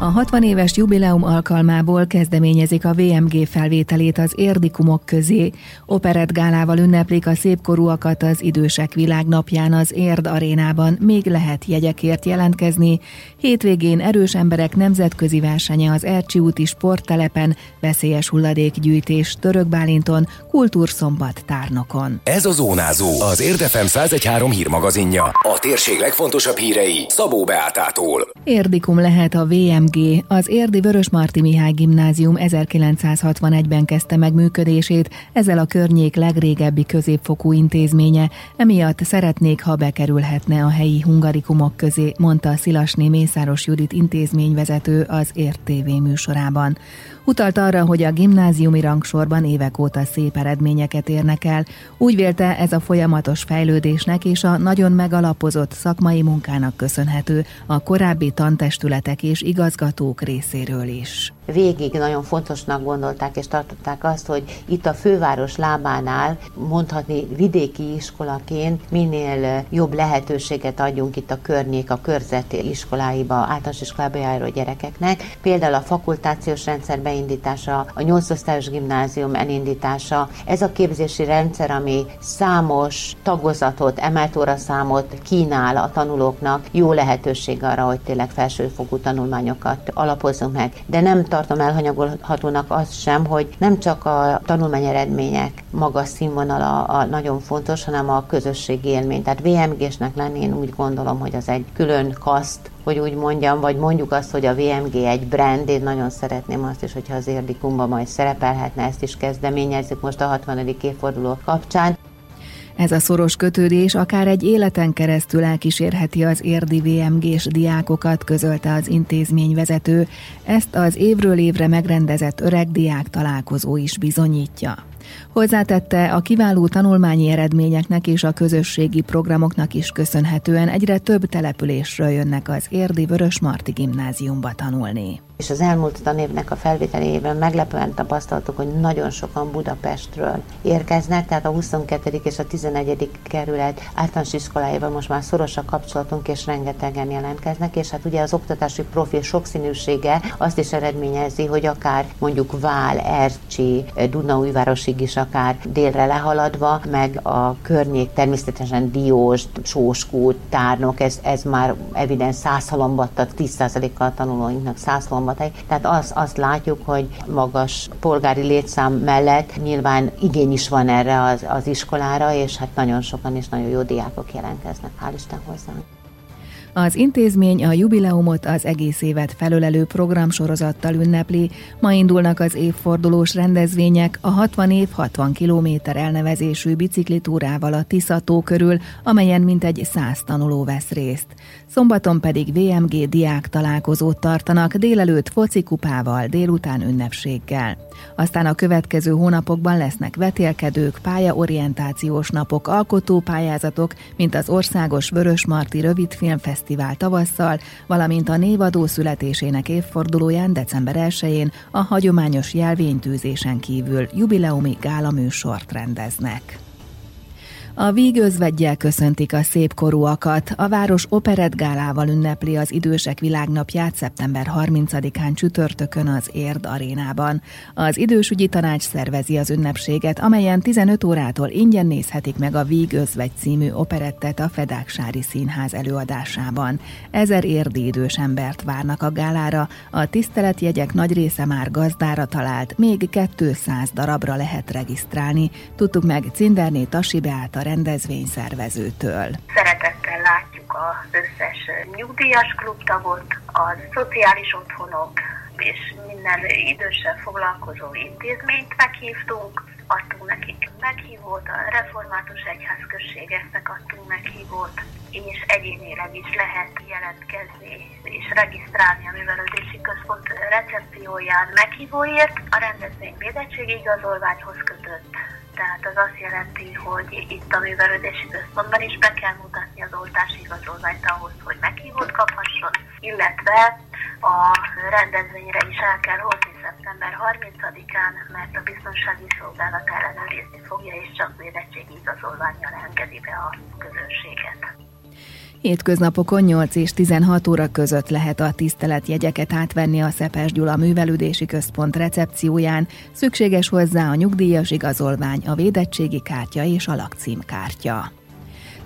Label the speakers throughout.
Speaker 1: A 60 éves jubileum alkalmából kezdeményezik a VMG felvételét az érdikumok közé. Operett gálával ünneplik a szépkorúakat az idősek világnapján az Érd arénában. Még lehet jegyekért jelentkezni. Hétvégén erős emberek nemzetközi versenye az Ercsi úti sporttelepen, veszélyes hulladékgyűjtés Török Bálinton, kultúrszombat tárnokon.
Speaker 2: Ez a Zónázó, az Érdefem 113 hírmagazinja. A térség legfontosabb hírei Szabó Beátától.
Speaker 1: Érdikum lehet a VMG. Az Érdi Vörösmarty Mihály Gimnázium 1961-ben kezdte meg működését, ezzel a környék legrégebbi középfokú intézménye, emiatt szeretnék, ha bekerülhetne a helyi hungarikumok közé, mondta Szilasné Mészáros Judit intézményvezető az Ért TV műsorában. Utalt arra, hogy a gimnáziumi rangsorban évek óta szép eredményeket érnek el. Úgy vélte ez a folyamatos fejlődésnek és a nagyon megalapozott szakmai munkának köszönhető a korábbi tantestületek és igazgatók részéről is
Speaker 3: végig nagyon fontosnak gondolták és tartották azt, hogy itt a főváros lábánál mondhatni vidéki iskolaként minél jobb lehetőséget adjunk itt a környék, a körzeti iskoláiba, általános iskolába járó gyerekeknek. Például a fakultációs rendszer beindítása, a 8 osztályos gimnázium elindítása, ez a képzési rendszer, ami számos tagozatot, emelt óraszámot kínál a tanulóknak, jó lehetőség arra, hogy tényleg felsőfokú tanulmányokat alapozzunk meg, de nem tartom elhanyagolhatónak azt sem, hogy nem csak a tanulmány eredmények magas színvonala a nagyon fontos, hanem a közösségi élmény. Tehát VMG-snek lenni én úgy gondolom, hogy az egy külön kaszt, hogy úgy mondjam, vagy mondjuk azt, hogy a VMG egy brand, én nagyon szeretném azt is, hogyha az érdikumba majd szerepelhetne, ezt is kezdeményezzük most a 60. évforduló kapcsán.
Speaker 1: Ez a szoros kötődés akár egy életen keresztül elkísérheti az érdi VMG-s diákokat, közölte az intézményvezető. Ezt az évről évre megrendezett öreg diák találkozó is bizonyítja. Hozzátette, a kiváló tanulmányi eredményeknek és a közösségi programoknak is köszönhetően egyre több településről jönnek az Érdi Vörösmarty gimnáziumba tanulni
Speaker 3: és az elmúlt tanévnek a felvételével meglepően tapasztaltuk, hogy nagyon sokan Budapestről érkeznek, tehát a 22. és a 11. kerület általános iskolájában most már szoros a kapcsolatunk, és rengetegen jelentkeznek, és hát ugye az oktatási profil sokszínűsége azt is eredményezi, hogy akár mondjuk Vál, Ercsi, Dunaújvárosig is akár délre lehaladva, meg a környék természetesen Diós, Sóskút, Tárnok, ez, ez már evidens százhalombattat, 10%-kal tanulóinknak százhalombattat szombathely. Tehát azt, azt látjuk, hogy magas polgári létszám mellett nyilván igény is van erre az, az iskolára, és hát nagyon sokan és nagyon jó diákok jelentkeznek, hál' Isten hozzánk.
Speaker 1: Az intézmény a jubileumot az egész évet felölelő programsorozattal ünnepli. Ma indulnak az évfordulós rendezvények a 60 év 60 kilométer elnevezésű biciklitúrával a Tiszató körül, amelyen mintegy 100 tanuló vesz részt. Szombaton pedig VMG diák találkozót tartanak délelőtt focikupával, délután ünnepséggel. Aztán a következő hónapokban lesznek vetélkedők, pályaorientációs napok, alkotópályázatok, mint az Országos Vörösmarty Rövidfilmfesztivál tavasszal, valamint a névadó születésének évfordulóján december 1-én a hagyományos jelvénytűzésen kívül jubileumi gálaműsort rendeznek. A vígözvegyel köszöntik a szépkorúakat. A város operettgálával ünnepli az idősek világnapját szeptember 30-án csütörtökön az Érd arénában. Az idősügyi tanács szervezi az ünnepséget, amelyen 15 órától ingyen nézhetik meg a Vígözvegy című operettet a Fedáksári Színház előadásában. Ezer érdi idős embert várnak a gálára, a tiszteletjegyek nagy része már gazdára talált, még 200 darabra lehet regisztrálni. Tudtuk meg Cinderné Tasi Beáta rendezvényszervezőtől.
Speaker 4: Szeretettel látjuk az összes nyugdíjas klubtagot, a szociális otthonok és minden időssel foglalkozó intézményt meghívtunk, adtunk nekik meghívót, a református egyházközségeknek adtunk meghívót, és egyénileg is lehet jelentkezni és regisztrálni a művelődési központ recepcióján meghívóért. A rendezvény védettségi igazolványhoz kötött tehát az azt jelenti, hogy itt a művelődési központban is be kell mutatni az oltási igazolványt ahhoz, hogy meghívót kaphasson, illetve a rendezvényre is el kell hozni szeptember 30-án, mert a biztonsági szolgálat ellenőrizni fogja, és csak védettségi igazolványjal engedi be a közönséget.
Speaker 1: Hétköznapokon 8 és 16 óra között lehet a tiszteletjegyeket átvenni a Szepes Gyula Művelődési Központ recepcióján. Szükséges hozzá a nyugdíjas igazolvány, a védettségi kártya és a lakcímkártya.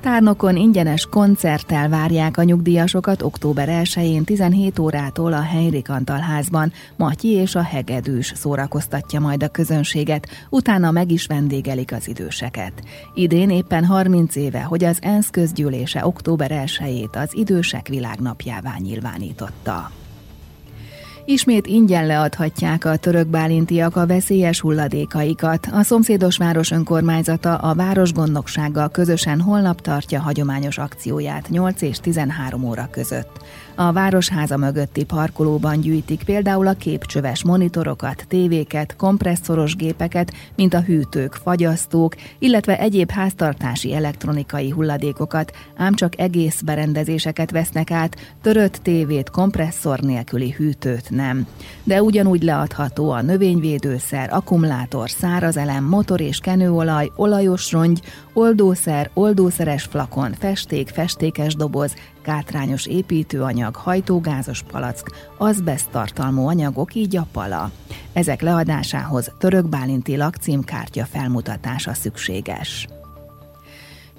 Speaker 1: Tárnokon ingyenes koncerttel várják a nyugdíjasokat október 1-én 17 órától a Henrik Antal házban. Matyi és a Hegedűs szórakoztatja majd a közönséget, utána meg is vendégelik az időseket. Idén éppen 30 éve, hogy az ENSZ közgyűlése október 1-ét az idősek világnapjává nyilvánította. Ismét ingyen leadhatják a török bálintiak a veszélyes hulladékaikat. A szomszédos város önkormányzata a városgondnoksággal közösen holnap tartja hagyományos akcióját 8 és 13 óra között. A városháza mögötti parkolóban gyűjtik például a képcsöves monitorokat, tévéket, kompresszoros gépeket, mint a hűtők, fagyasztók, illetve egyéb háztartási elektronikai hulladékokat, ám csak egész berendezéseket vesznek át, törött tévét, kompresszor nélküli hűtőt nem. De ugyanúgy leadható a növényvédőszer, akkumulátor, szárazelem, motor és kenőolaj, olajos rongy, oldószer, oldószeres flakon, festék, festékes doboz, kátrányos építőanyag, hajtógázos palack, azbest tartalmú anyagok, így a pala. Ezek leadásához török bálinti lakcímkártya felmutatása szükséges.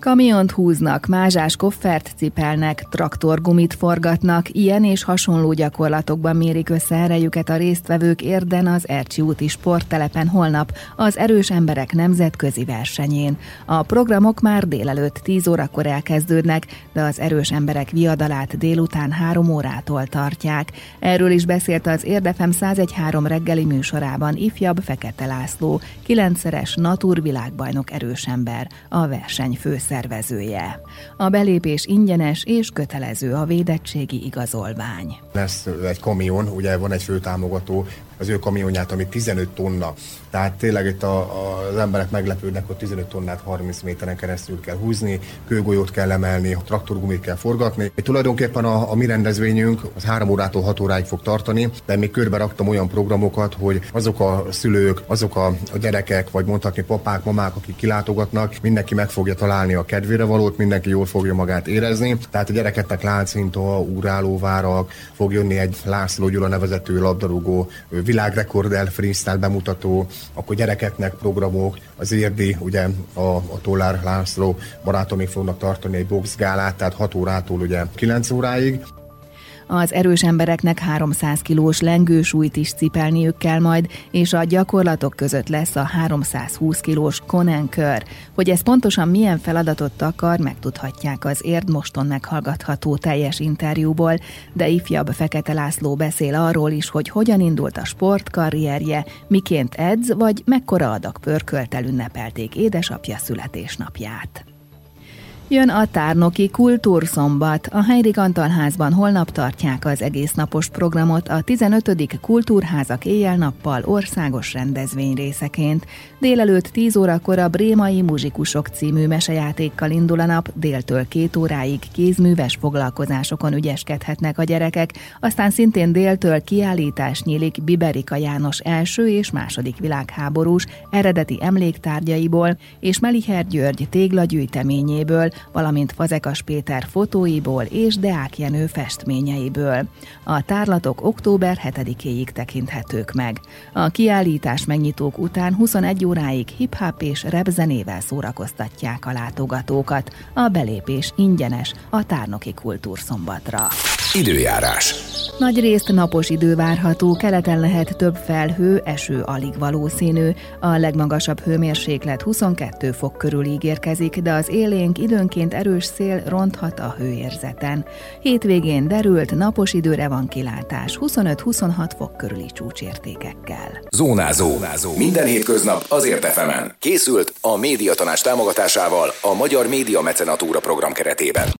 Speaker 1: Kamiont húznak, mázsás koffert cipelnek, traktorgumit forgatnak, ilyen és hasonló gyakorlatokban mérik össze erejüket a résztvevők érden az Ercsi úti sporttelepen holnap az erős emberek nemzetközi versenyén. A programok már délelőtt 10 órakor elkezdődnek, de az erős emberek viadalát délután 3 órától tartják. Erről is beszélt az Érdefem 1013 reggeli műsorában ifjabb Fekete László, kilencszeres naturvilágbajnok erős ember, a verseny főszervezője szervezője. A belépés ingyenes és kötelező a védettségi igazolvány.
Speaker 5: Lesz egy kamion, ugye van egy főtámogató, az ő kamionját, ami 15 tonna. Tehát tényleg itt a, a, az emberek meglepődnek, hogy 15 tonnát 30 méteren keresztül kell húzni, kőgolyót kell emelni, traktorgumit kell forgatni. És tulajdonképpen a, a mi rendezvényünk az 3 órától 6 óráig fog tartani, de még körbe raktam olyan programokat, hogy azok a szülők, azok a, a gyerekek, vagy mondhatni papák, mamák, akik kilátogatnak, mindenki meg fogja találni a kedvére valót, mindenki jól fogja magát érezni. Tehát a gyerekeknek lánchinta, ugrálóvárak, fog jönni egy László Gyula nevezető labdarúgó világrekordel freestyle bemutató, akkor gyerekeknek programok, az érdi, ugye a, a Tollár László barátomig fognak tartani egy boxgálát, tehát 6 órától ugye 9 óráig.
Speaker 1: Az erős embereknek 300 kilós lengősúlyt is cipelniük kell majd, és a gyakorlatok között lesz a 320 kilós Conan kör. Hogy ez pontosan milyen feladatot takar, megtudhatják az érd moston meghallgatható teljes interjúból, de ifjabb Fekete László beszél arról is, hogy hogyan indult a sportkarrierje, miként edz, vagy mekkora adag pörköltel ünnepelték édesapja születésnapját. Jön a Tárnoki Kultúrszombat. A Heirik Antal házban holnap tartják az egész napos programot a 15. Kultúrházak éjjel-nappal országos rendezvény részeként. Délelőtt 10 órakor a Brémai Muzsikusok című mesejátékkal indul a nap, déltől két óráig kézműves foglalkozásokon ügyeskedhetnek a gyerekek, aztán szintén déltől kiállítás nyílik Biberika János első és második világháborús eredeti emléktárgyaiból és Meliher György téglagyűjteményéből, valamint Fazekas Péter fotóiból és Deák Jenő festményeiből. A tárlatok október 7-éig tekinthetők meg. A kiállítás megnyitók után 21 óráig hip-hop és rap zenével szórakoztatják a látogatókat. A belépés ingyenes a Tárnoki Kultúrszombatra.
Speaker 2: Időjárás.
Speaker 1: Nagy részt napos idő várható, keleten lehet több felhő, eső alig valószínű. A legmagasabb hőmérséklet 22 fok körül ígérkezik, de az élénk időnként erős szél ronthat a hőérzeten. Hétvégén derült, napos időre van kilátás, 25-26 fok körüli csúcsértékekkel.
Speaker 2: Zónázó. Zónázó. Minden hétköznap azért efemen. Készült a médiatanás támogatásával a Magyar Média Mecenatúra program keretében.